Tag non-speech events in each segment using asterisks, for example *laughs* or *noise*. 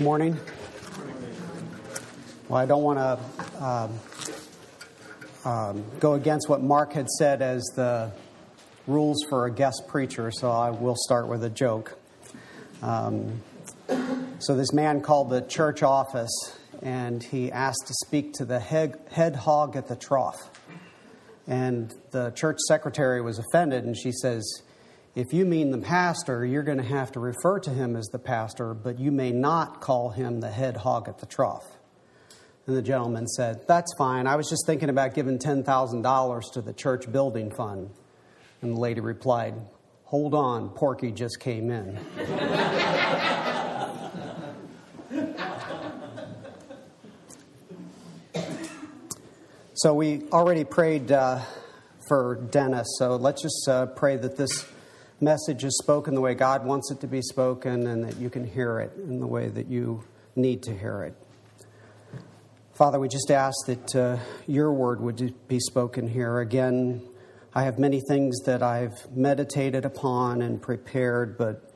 Morning. Well, I don't want to um, um, go against what Mark had said as the rules for a guest preacher, so I will start with a joke. Um, so, this man called the church office and he asked to speak to the head, head hog at the trough. And the church secretary was offended and she says, if you mean the pastor, you're going to have to refer to him as the pastor, but you may not call him the head hog at the trough. And the gentleman said, That's fine. I was just thinking about giving $10,000 to the church building fund. And the lady replied, Hold on, Porky just came in. so we already prayed uh, for Dennis, so let's just uh, pray that this message is spoken the way God wants it to be spoken and that you can hear it in the way that you need to hear it. Father, we just ask that uh, your word would be spoken here. Again, I have many things that I've meditated upon and prepared, but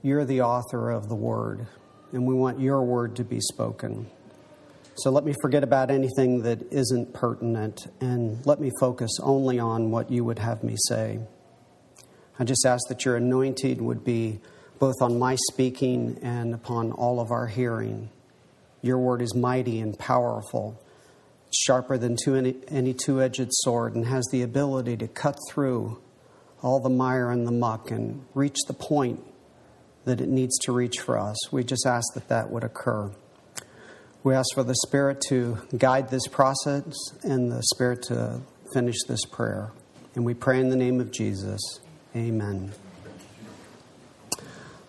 you're the author of the word, and we want your word to be spoken. So let me forget about anything that isn't pertinent and let me focus only on what you would have me say. I just ask that your anointing would be both on my speaking and upon all of our hearing. Your word is mighty and powerful, sharper than any, any two edged sword, and has the ability to cut through all the mire and the muck and reach the point that it needs to reach for us. We just ask that that would occur. We ask for the Spirit to guide this process and the Spirit to finish this prayer. And we pray in the name of Jesus. Amen.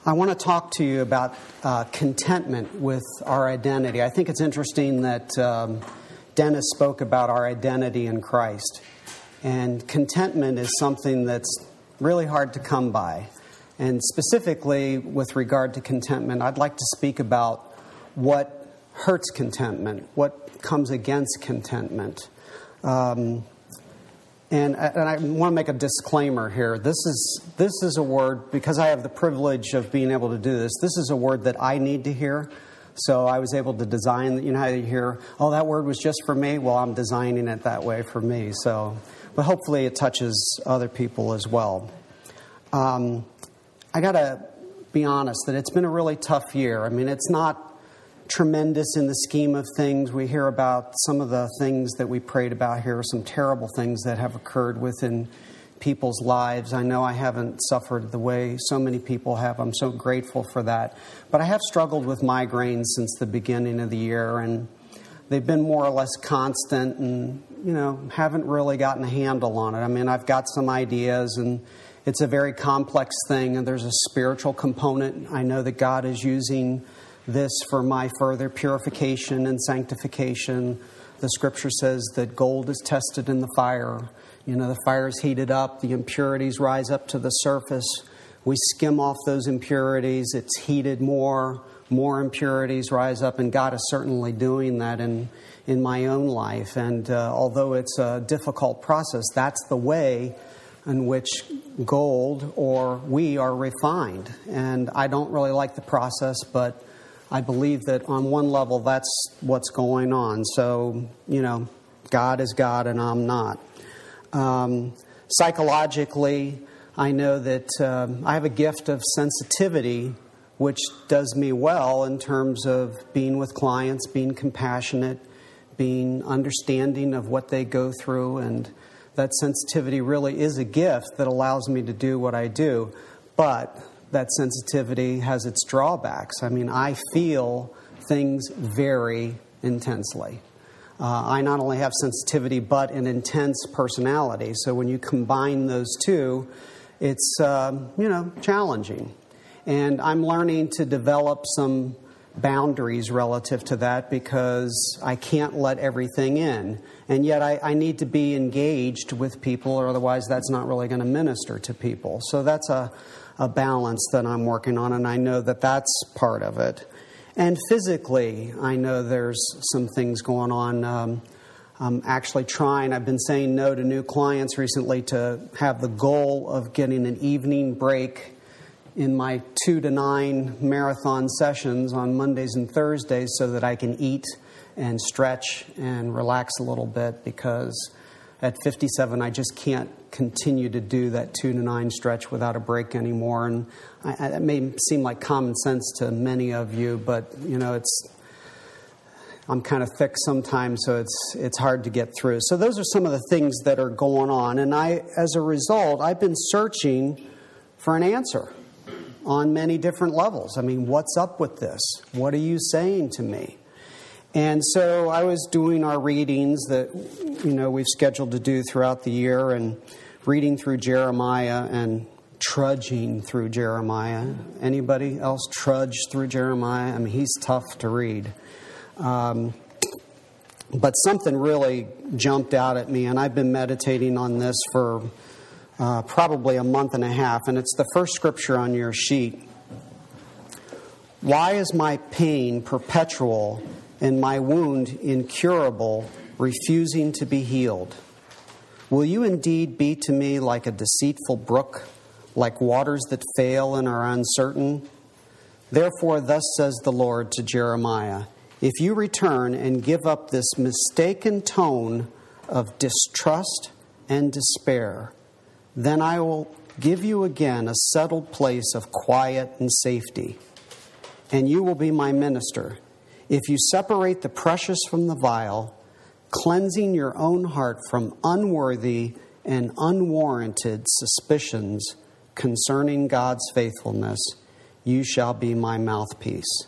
I want to talk to you about uh, contentment with our identity. I think it's interesting that um, Dennis spoke about our identity in Christ. And contentment is something that's really hard to come by. And specifically, with regard to contentment, I'd like to speak about what hurts contentment, what comes against contentment. Um, and, and I want to make a disclaimer here. This is, this is a word, because I have the privilege of being able to do this, this is a word that I need to hear. So I was able to design, you know how you hear, oh, that word was just for me? Well, I'm designing it that way for me. So, but hopefully it touches other people as well. Um, I got to be honest that it's been a really tough year. I mean, it's not tremendous in the scheme of things. We hear about some of the things that we prayed about here, some terrible things that have occurred within people's lives. I know I haven't suffered the way so many people have. I'm so grateful for that. But I have struggled with migraines since the beginning of the year, and they've been more or less constant and, you know, haven't really gotten a handle on it. I mean, I've got some ideas and it's a very complex thing, and there's a spiritual component. I know that God is using this for my further purification and sanctification. The scripture says that gold is tested in the fire. You know, the fire is heated up, the impurities rise up to the surface. We skim off those impurities, it's heated more, more impurities rise up, and God is certainly doing that in, in my own life. And uh, although it's a difficult process, that's the way in which gold or we are refined. And I don't really like the process, but I believe that on one level that's what's going on. So, you know, God is God and I'm not. Um, psychologically, I know that um, I have a gift of sensitivity, which does me well in terms of being with clients, being compassionate, being understanding of what they go through, and that sensitivity really is a gift that allows me to do what I do. But that sensitivity has its drawbacks. I mean, I feel things very intensely. Uh, I not only have sensitivity, but an intense personality. So when you combine those two, it's, uh, you know, challenging. And I'm learning to develop some boundaries relative to that because I can't let everything in. And yet I, I need to be engaged with people, or otherwise that's not really going to minister to people. So that's a, a balance that I'm working on, and I know that that's part of it. And physically, I know there's some things going on. Um, I'm actually trying, I've been saying no to new clients recently to have the goal of getting an evening break in my two to nine marathon sessions on Mondays and Thursdays so that I can eat and stretch and relax a little bit because at 57 I just can't continue to do that two to nine stretch without a break anymore. And I, that may seem like common sense to many of you, but you know it's I'm kind of thick sometimes, so it's it's hard to get through. So those are some of the things that are going on, and I, as a result, I've been searching for an answer on many different levels. I mean, what's up with this? What are you saying to me? And so I was doing our readings that you know we've scheduled to do throughout the year, and reading through Jeremiah and trudging through Jeremiah. Anybody else trudge through Jeremiah? I mean, he's tough to read. Um, but something really jumped out at me, and I've been meditating on this for uh, probably a month and a half, and it's the first scripture on your sheet. Why is my pain perpetual and my wound incurable, refusing to be healed? Will you indeed be to me like a deceitful brook, like waters that fail and are uncertain? Therefore, thus says the Lord to Jeremiah if you return and give up this mistaken tone of distrust and despair, then I will give you again a settled place of quiet and safety, and you will be my minister. If you separate the precious from the vile, cleansing your own heart from unworthy and unwarranted suspicions concerning God's faithfulness, you shall be my mouthpiece.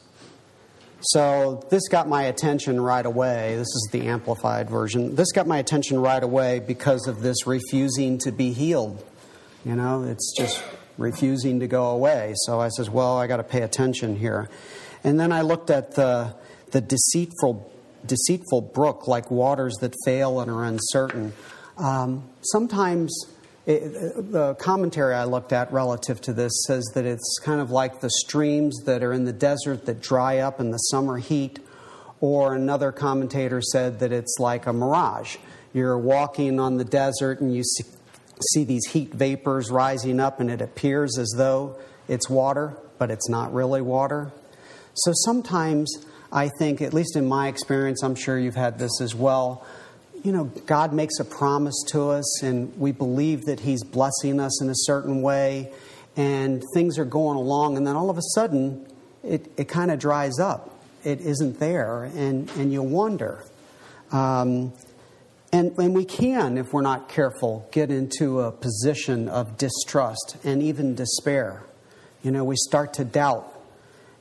So this got my attention right away. This is the amplified version. This got my attention right away because of this refusing to be healed. You know, it's just refusing to go away. So I says, well, I got to pay attention here. And then I looked at the the deceitful deceitful brook like waters that fail and are uncertain. Um, sometimes it, the commentary I looked at relative to this says that it's kind of like the streams that are in the desert that dry up in the summer heat, or another commentator said that it's like a mirage. You're walking on the desert and you see, see these heat vapors rising up, and it appears as though it's water, but it's not really water. So sometimes I think, at least in my experience, I'm sure you've had this as well you know, God makes a promise to us and we believe that He's blessing us in a certain way and things are going along, and then all of a sudden it, it kind of dries up. It isn't there, and, and you wonder. Um, and, and we can, if we're not careful, get into a position of distrust and even despair. You know, we start to doubt,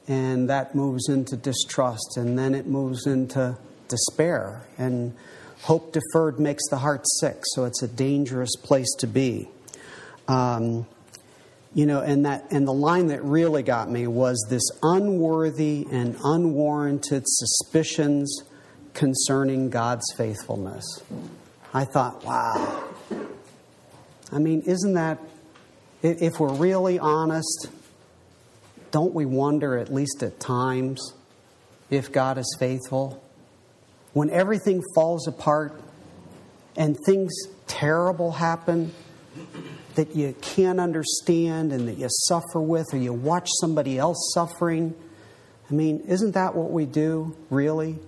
and that moves into distrust, and then it moves into despair. And Hope deferred makes the heart sick, so it's a dangerous place to be. Um, you know, and that and the line that really got me was this unworthy and unwarranted suspicions concerning God's faithfulness. I thought, wow. I mean, isn't that if we're really honest, don't we wonder at least at times if God is faithful? when everything falls apart and things terrible happen that you can't understand and that you suffer with, or you watch somebody else suffering. I mean, isn't that what we do, really?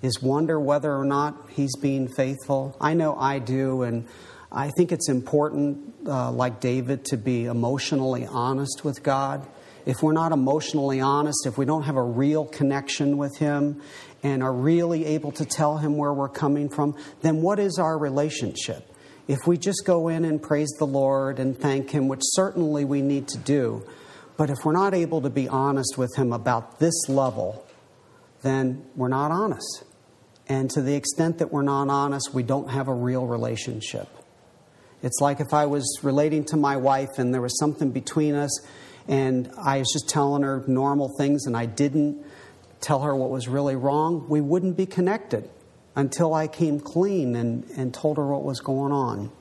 Is wonder whether or not He's being faithful? I know I do, and I think it's important, uh, like David, to be emotionally honest with God if we're not emotionally honest, if we don't have a real connection with Him and are really able to tell Him where we're coming from, then what is our relationship? If we just go in and praise the Lord and thank Him, which certainly we need to do, but if we're not able to be honest with Him about this level, then we're not honest. And to the extent that we're not honest, we don't have a real relationship. It's like if I was relating to my wife and there was something between us and I was just telling her normal things and I didn't tell her what was really wrong, we wouldn't be connected until I came clean and, and told her what was going on.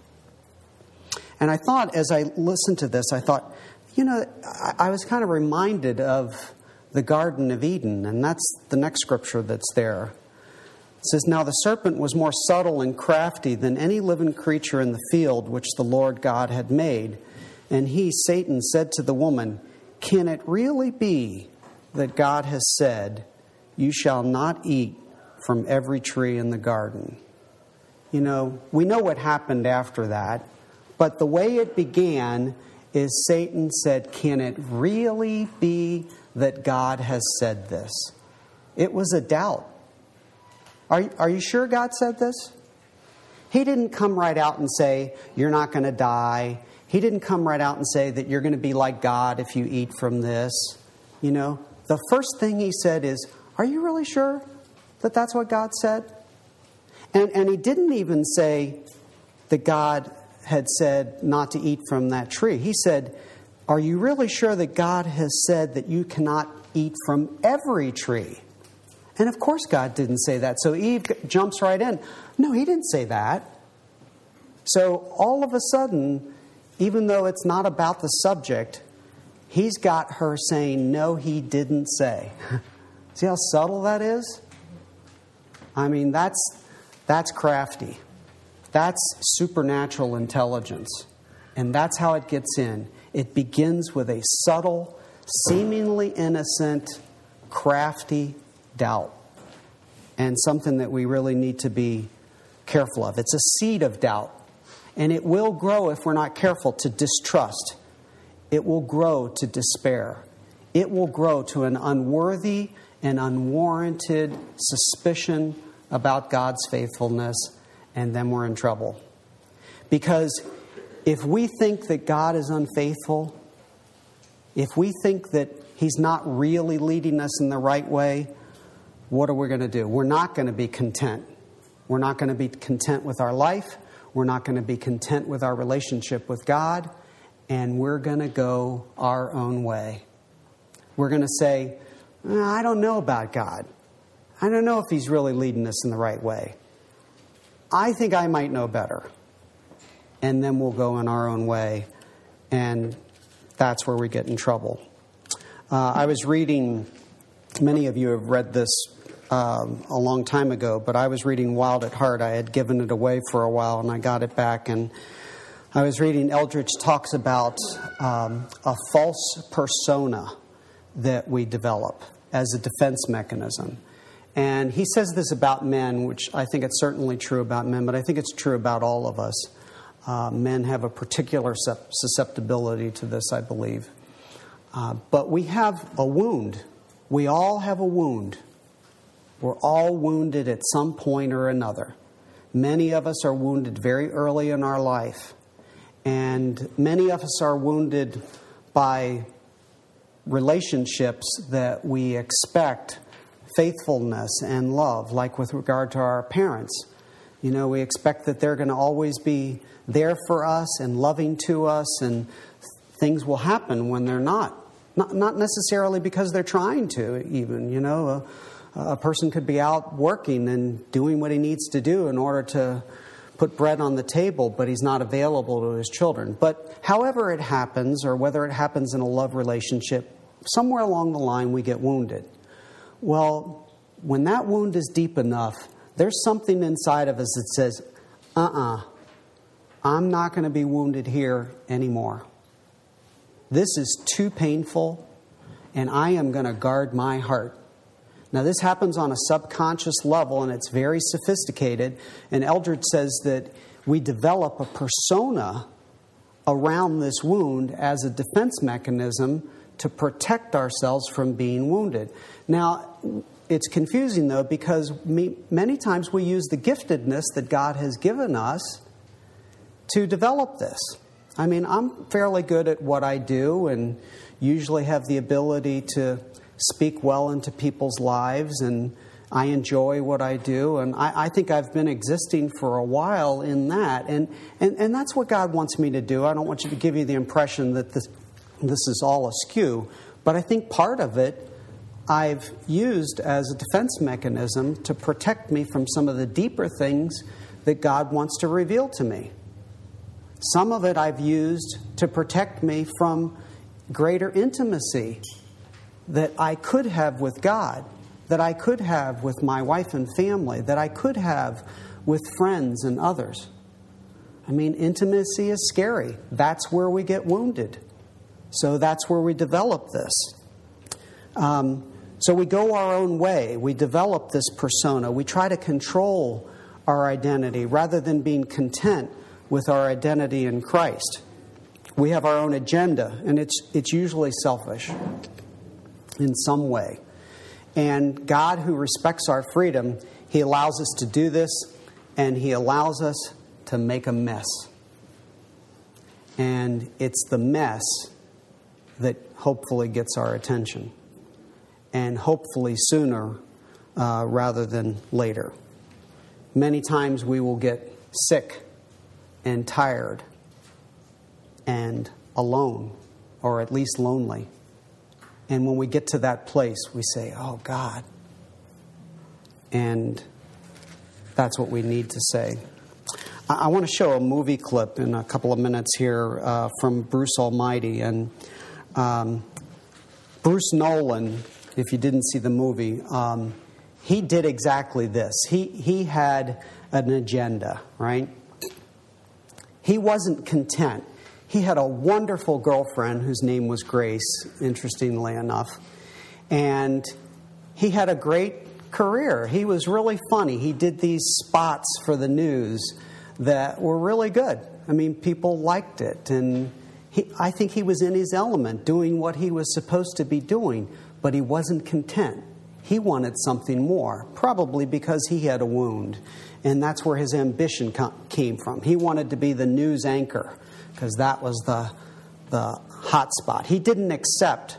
And I thought, as I listened to this, I thought, you know, I, I was kind of reminded of the Garden of Eden, and that's the next scripture that's there. It says, Now the serpent was more subtle and crafty than any living creature in the field which the Lord God had made. And he, Satan, said to the woman, Can it really be that God has said, You shall not eat from every tree in the garden? You know, we know what happened after that, but the way it began is Satan said, Can it really be that God has said this? It was a doubt. Are, are you sure God said this? He didn't come right out and say, You're not going to die. He didn't come right out and say that you're going to be like God if you eat from this. You know, the first thing he said is, Are you really sure that that's what God said? And, and he didn't even say that God had said not to eat from that tree. He said, Are you really sure that God has said that you cannot eat from every tree? And of course, God didn't say that. So Eve jumps right in. No, he didn't say that. So all of a sudden, even though it's not about the subject, he's got her saying, No, he didn't say. *laughs* See how subtle that is? I mean, that's, that's crafty. That's supernatural intelligence. And that's how it gets in. It begins with a subtle, seemingly innocent, crafty doubt. And something that we really need to be careful of. It's a seed of doubt. And it will grow if we're not careful to distrust. It will grow to despair. It will grow to an unworthy and unwarranted suspicion about God's faithfulness, and then we're in trouble. Because if we think that God is unfaithful, if we think that He's not really leading us in the right way, what are we going to do? We're not going to be content. We're not going to be content with our life. We're not going to be content with our relationship with God, and we're going to go our own way. We're going to say, I don't know about God. I don't know if He's really leading us in the right way. I think I might know better. And then we'll go in our own way, and that's where we get in trouble. Uh, I was reading, many of you have read this um, a long time ago, but I was reading Wild at Heart. I had given it away for a while and I got it back. And I was reading Eldredge talks about um, a false persona that we develop as a defense mechanism. And he says this about men, which I think it's certainly true about men, but I think it's true about all of us. Uh, men have a particular susceptibility to this, I believe. Uh, but we have a wound. We all have a wound we're all wounded at some point or another. Many of us are wounded very early in our life, and many of us are wounded by relationships that we expect faithfulness and love, like with regard to our parents. You know, we expect that they're going to always be there for us and loving to us, and things will happen when they're not. Not, not necessarily because they're trying to, even, you know. Uh, a person could be out working and doing what he needs to do in order to put bread on the table, but he's not available to his children. But however it happens, or whether it happens in a love relationship, somewhere along the line we get wounded. Well, when that wound is deep enough, there's something inside of us that says, uh uh-uh, uh, i am not going to be wounded here anymore. This is too painful, and I am going to guard my heart. Now, this happens on a subconscious level and it's very sophisticated. And Eldred says that we develop a persona around this wound as a defense mechanism to protect ourselves from being wounded. Now, it's confusing though because many times we use the giftedness that God has given us to develop this. I mean, I'm fairly good at what I do and usually have the ability to speak well into people's lives and I enjoy what I do, and I, I, think I've been existing for a while in that. And, and, and that's what God wants me to do. I don't want you to give you the impression that this, this is all askew, but I think part of it I've used as a defense mechanism to protect me from some of the deeper things that God wants to reveal to me. Some of it I've used to protect me from greater intimacy that I could have with God, that I could have with my wife and family, that I could have with friends and others. I mean, intimacy is scary. That's where we get wounded. So that's where we develop this. Um, so we go our own way. We develop this persona. We try to control our identity rather than being content with our identity in Christ. We have our own agenda, and it's, it's usually selfish in some way. And God, who respects our freedom, He allows us to do this, and He allows us to make a mess. And it's the mess that hopefully gets our attention and hopefully sooner uh, rather than later. Many times we will get sick and tired and alone, or at least lonely. And when we get to that place, we say, Oh God. And that's what we need to say. I, I want to show a movie clip in a couple of minutes here uh, from Bruce Almighty. And um, Bruce Nolan if you didn't see the movie, um, he did exactly this. He, he had an agenda, right? He wasn't content. He had a wonderful girlfriend whose name was Grace, interestingly enough. And he had a great career. He was really funny. He did these spots for the news that were really good. I mean, people liked it. And he, I think he was in his element, doing what he was supposed to be doing but he wasn't content. He wanted something more, probably because he had a wound. And that's where his ambition came from. He wanted to be the news anchor because that was the, the hot spot. He didn't accept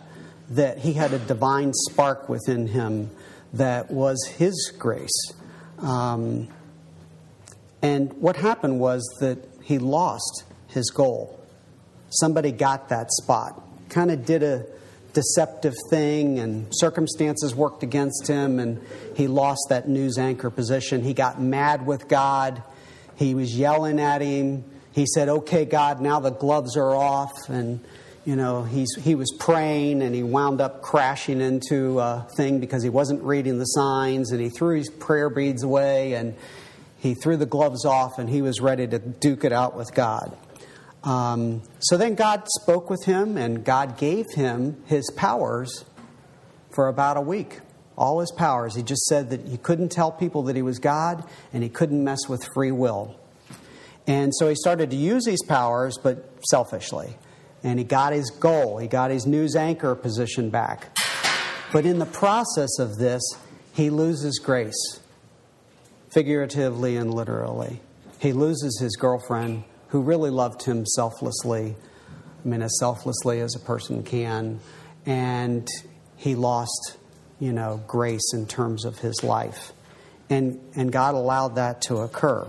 that he had a divine spark within him that was his grace. Um, and what happened was that he lost his goal. Somebody got that spot, kind of did a deceptive thing, and circumstances worked against him, and he lost that news anchor position. He got mad with God. He was yelling at him. He said, Okay, God, now the gloves are off. And, you know, he's, he was praying and he wound up crashing into a thing because he wasn't reading the signs and he threw his prayer beads away and he threw the gloves off and he was ready to duke it out with God. Um, so then God spoke with him, and God gave him his powers for about a week. All his powers. He just said that he couldn't tell people that he was God, and he couldn't mess with free will. And so he started to use these powers, but selfishly. And he got his goal, he got his news anchor position back. But in the process of this, he loses grace, figuratively and literally. He loses his girlfriend who really loved him selflessly. I mean, as selflessly as a person can. And he lost, you know, grace in terms of his life. And, and God allowed that to occur.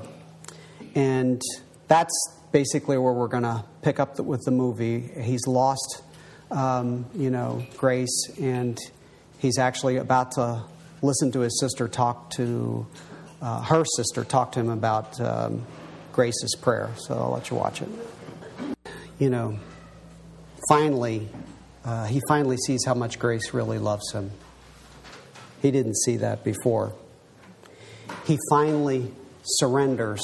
And that's basically where we're going to pick up the, with the movie. He's lost, um, you know, grace, and he's actually about to listen to his sister talk to uh, her sister talk to him about um, Grace's prayer. So I'll let you watch it. You know, finally, uh, he finally sees how much Grace really loves him. He didn't see that before. He finally surrenders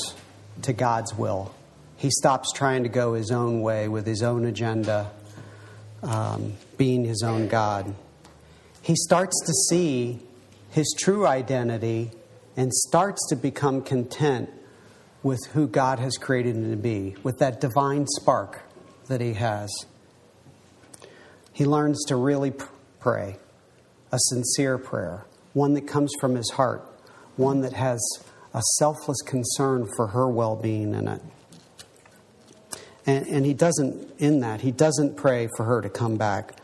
to God's will. He stops trying to go his own way with his own agenda, um, being his own God. He starts to see his true identity and starts to become content with who God has created him to be, with that divine spark that he has. He learns to really pray, a sincere prayer, one that comes from his heart, one that has a selfless concern for her well being in it. And, and he doesn't, in that, he doesn't pray for her to come back,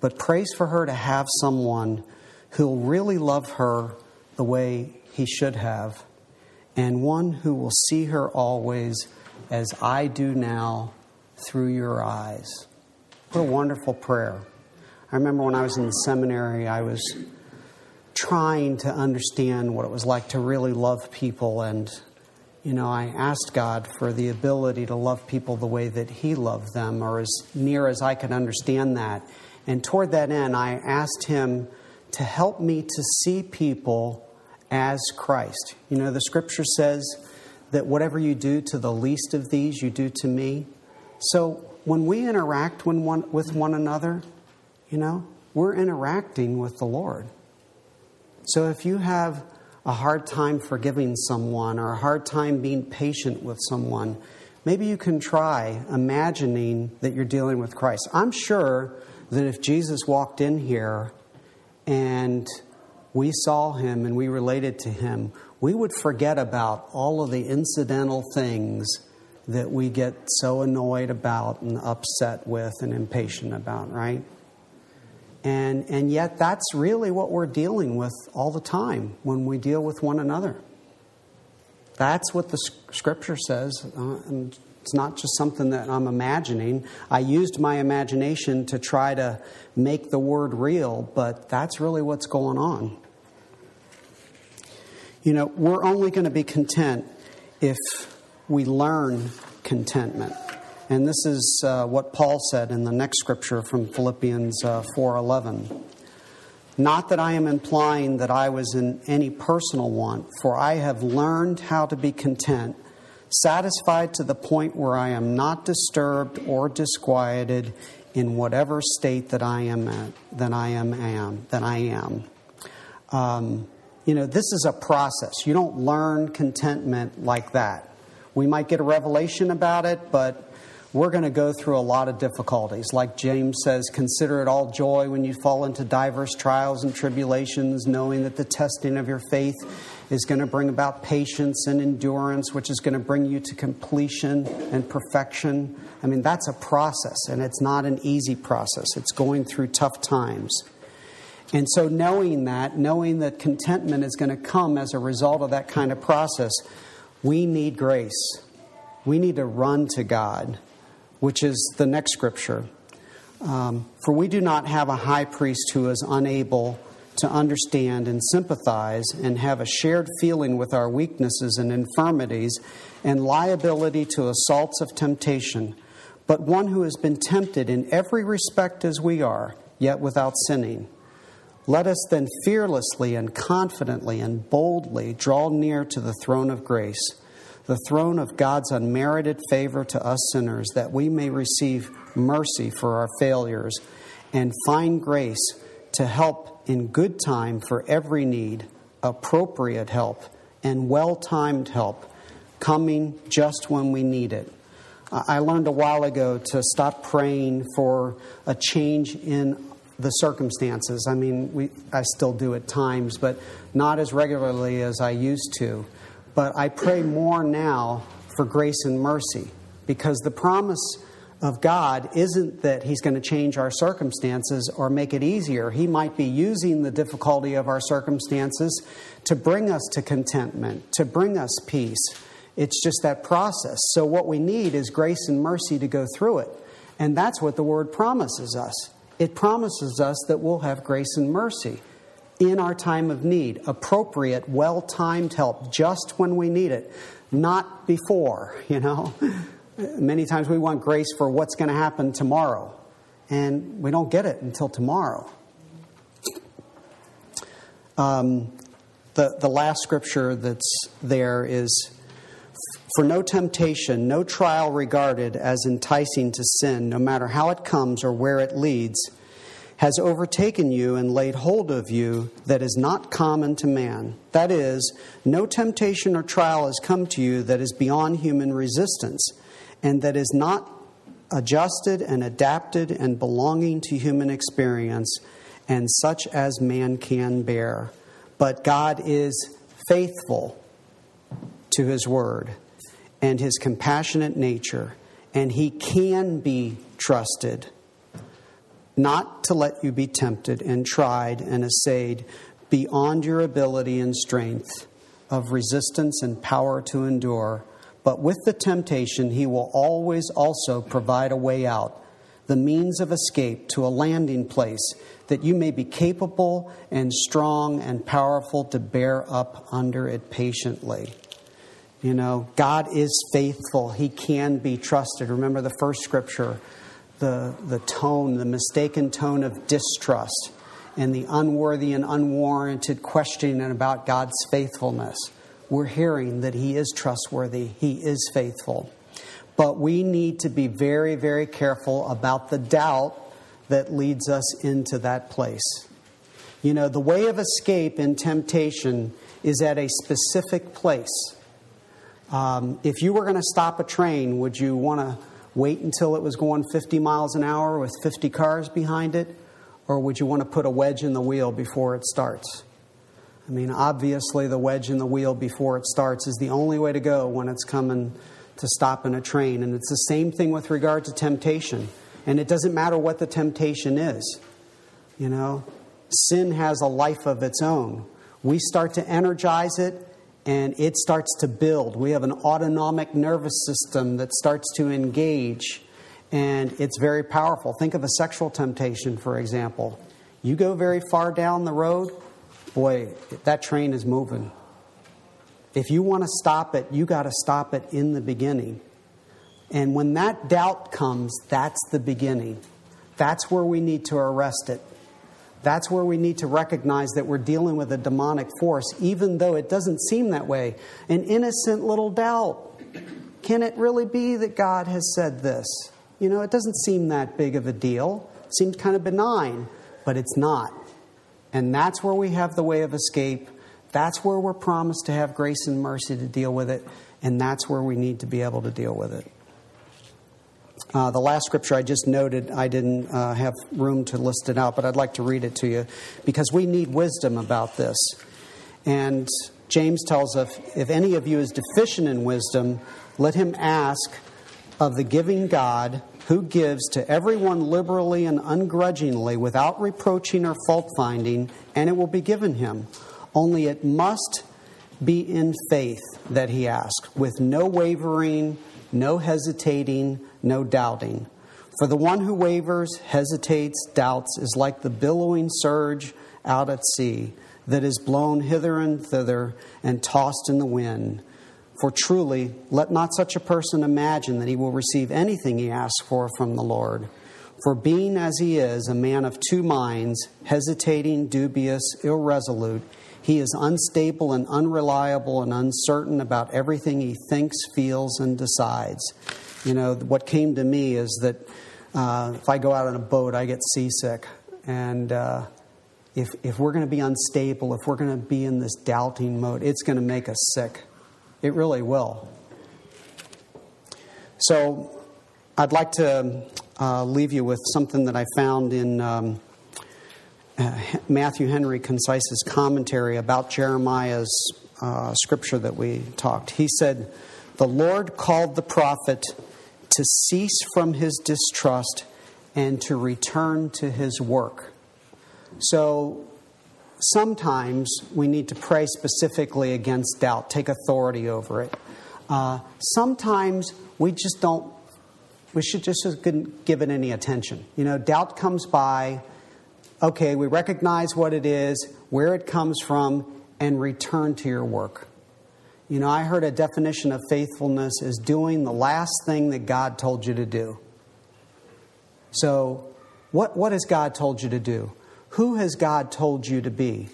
but prays for her to have someone who'll really love her the way he should have and one who will see her always as I do now through your eyes. What a wonderful prayer. I remember when I was in the seminary, I was trying to understand what it was like to really love people. And, you know, I asked God for the ability to love people the way that He loved them, or as near as I could understand that. And toward that end, I asked Him to help me to see people as Christ. You know, the scripture says that whatever you do to the least of these, you do to me. So when we interact with one another, you know, we're interacting with the Lord. So if you have a hard time forgiving someone or a hard time being patient with someone, maybe you can try imagining that you're dealing with Christ. I'm sure that if Jesus walked in here and we saw him and we related to him, we would forget about all of the incidental things that we get so annoyed about and upset with and impatient about, right? And, and yet, that's really what we're dealing with all the time when we deal with one another. That's what the scripture says. Uh, it's not just something that I'm imagining. I used my imagination to try to make the word real, but that's really what's going on. You know, we're only going to be content if we learn contentment. And this is uh, what Paul said in the next scripture from Philippians uh, 4:11. Not that I am implying that I was in any personal want, for I have learned how to be content, satisfied to the point where I am not disturbed or disquieted in whatever state that I am at, that I am, am that I am. Um, you know, this is a process. You don't learn contentment like that. We might get a revelation about it, but we're going to go through a lot of difficulties. Like James says, consider it all joy when you fall into diverse trials and tribulations, knowing that the testing of your faith is going to bring about patience and endurance, which is going to bring you to completion and perfection. I mean, that's a process, and it's not an easy process. It's going through tough times. And so, knowing that, knowing that contentment is going to come as a result of that kind of process, we need grace. We need to run to God which is the next scripture. Um, For we do not have a high priest who is unable to understand and sympathize and have a shared feeling with our weaknesses and infirmities and liability to assaults of temptation, but one who has been tempted in every respect as we are, yet without sinning. Let us then fearlessly and confidently and boldly draw near to the throne of grace the throne of God's unmerited favor to us sinners, that we may receive mercy for our failures and find grace to help in good time for every need, appropriate help, and well timed help, coming just when we need it. I learned a while ago to stop praying for a change in the circumstances. I mean, we, I still do at times, but not as regularly as I used to. But I pray more now for grace and mercy because the promise of God isn't that He's going to change our circumstances or make it easier. He might be using the difficulty of our circumstances to bring us to contentment, to bring us peace. It's just that process. So, what we need is grace and mercy to go through it. And that's what the Word promises us. It promises us that we'll have grace and mercy in our time of need, appropriate, well timed help just when we need it, not before, you know. *laughs* Many times we want grace for what's going to happen tomorrow, and we don't get it until tomorrow. Um, the, the last scripture that's there is For no temptation, no trial regarded as enticing to sin, no matter how it comes or where it leads has overtaken you and laid hold of you that is not common to man. That is, no temptation or trial has come to you that is beyond human resistance, and that is not adjusted and adapted and belonging to human experience, and such as man can bear. But God is faithful to his word and his compassionate nature, and he can be trusted not to let you be tempted and tried and assayed beyond your ability and strength of resistance and power to endure. But with the temptation, he will always also provide a way out, the means of escape to a landing place, that you may be capable and strong and powerful to bear up under it patiently. You know, God is faithful. He can be trusted. Remember the first scripture the, the tone, the mistaken tone of distrust, and the unworthy and unwarranted questioning about God's faithfulness. We're hearing that He is trustworthy, He is faithful. But we need to be very, very careful about the doubt that leads us into that place. You know, the way of escape in temptation is at a specific place. Um, if you were going to stop a train, would you want to wait until it was going 50 miles an hour with 50 cars behind it? Or would you want to put a wedge in the wheel before it starts? I mean, obviously, the wedge in the wheel before it starts is the only way to go when it's coming to stop in a train. And it's the same thing with regard to temptation. And it doesn't matter what the temptation is. You know, sin has a life of its own. We start to energize it and it starts to build. We have an autonomic nervous system that starts to engage and it's very powerful. Think of a sexual temptation, for example. You go very far down the road, boy, that train is moving. If you want to stop it, you got to stop it in the beginning. And when that doubt comes, that's the beginning. That's where we need to arrest it. That's where we need to recognize that we're dealing with a demonic force, even though it doesn't seem that way. An innocent little doubt. Can it really be that God has said this? You know, it doesn't seem that big of a deal. It seems kind of benign, but it's not. And that's where we have the way of escape. That's where we're promised to have grace and mercy to deal with it. And that's where we need to be able to deal with it. Uh, the last scripture I just noted, I didn't uh, have room to list it out, but I'd like to read it to you because we need wisdom about this. And James tells us if any of you is deficient in wisdom, let him ask of the giving God who gives to everyone liberally and ungrudgingly without reproaching or fault finding, and it will be given him. Only it must be in faith that he asks, with no wavering, no hesitating, no doubting. For the one who wavers, hesitates, doubts, is like the billowing surge out at sea that is blown hither and thither and tossed in the wind. For truly, let not such a person imagine that he will receive anything he asks for from the Lord. For being as he is, a man of two minds, hesitating, dubious, irresolute, he is unstable and unreliable and uncertain about everything he thinks, feels, and decides. You know, what came to me is that uh, if I go out on a boat, I get seasick. And uh, if, if we're going to be unstable, if we're going to be in this doubting mode, it's going to make us sick. It really will. So I'd like to uh, leave you with something that I found in. Um, uh, Matthew Henry Concise's commentary about Jeremiah's uh, scripture that we talked. He said, The Lord called the prophet to cease from his distrust and to return to his work. So sometimes we need to pray specifically against doubt, take authority over it. Uh, sometimes we just don't, we should just give it any attention. You know, doubt comes by okay, we recognize what it is, where it comes from, and return to your work. You know, I heard a definition of faithfulness is doing the last thing that God told you to do. So, what, what has God told you to do? Who has God told you to be?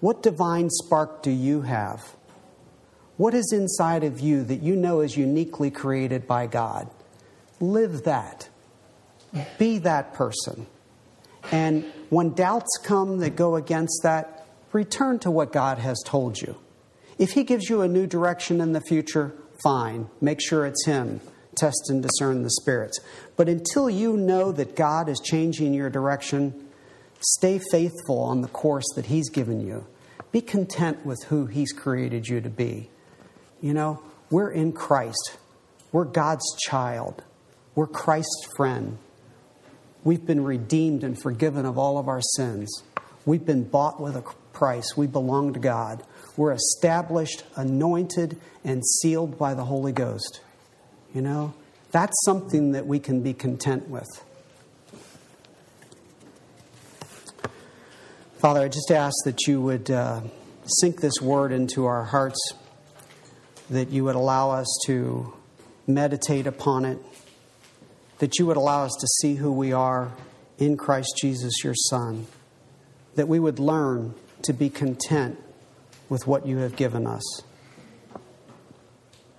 What divine spark do you have? What is inside of you that you know is uniquely created by God? Live that. Be that person. And when doubts come that go against that, return to what God has told you. If He gives you a new direction in the future, fine. Make sure it's Him. Test and discern the spirits. But until you know that God is changing your direction, stay faithful on the course that He's given you. Be content with who He's created you to be. You know, we're in Christ, we're God's child, we're Christ's friend. We've been redeemed and forgiven of all of our sins. We've been bought with a price. We belong to God. We're established, anointed, and sealed by the Holy Ghost. You know, that's something that we can be content with. Father, I just ask that you would uh, sink this word into our hearts, that you would allow us to meditate upon it that you would allow us to see who we are in Christ Jesus, your Son, that we would learn to be content with what you have given us.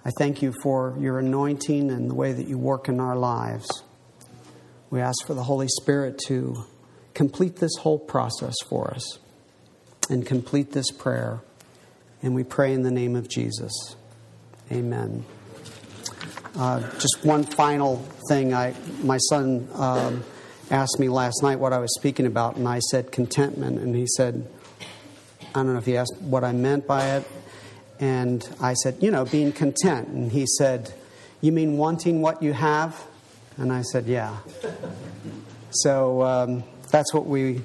I thank you for your anointing and the way that you work in our lives. We ask for the Holy Spirit to complete this whole process for us and complete this prayer. And we pray in the name of Jesus. Amen. Uh, just one final thing. I, my son um, asked me last night what I was speaking about, and I said contentment. And he said, I don't know if he asked what I meant by it. And I said, you know, being content. And he said, You mean wanting what you have? And I said, Yeah. So um, that's what we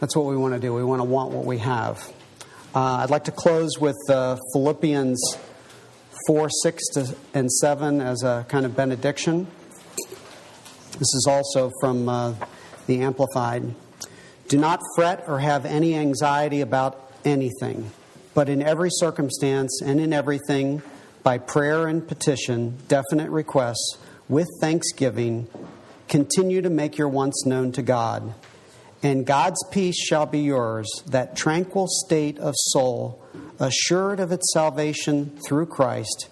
that's what we want to do. We want to want what we have. Uh, I'd like to close with uh, Philippians 4, 6 to, and 7 as a kind of benediction. This is also from uh, the Amplified. Do not fret or have any anxiety about anything, but in every circumstance and in everything, by prayer and petition, definite requests, with thanksgiving, continue to make your wants known to God. And God's peace shall be yours, that tranquil state of soul, assured of its salvation through Christ,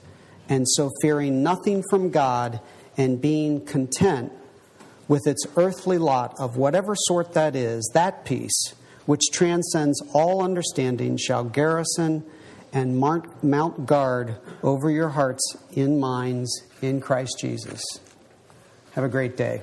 and so fearing nothing from God and being content with its earthly lot of whatever sort that is, that peace, which transcends all understanding, shall garrison and mount guard over your hearts in minds in Christ Jesus. Have a great day.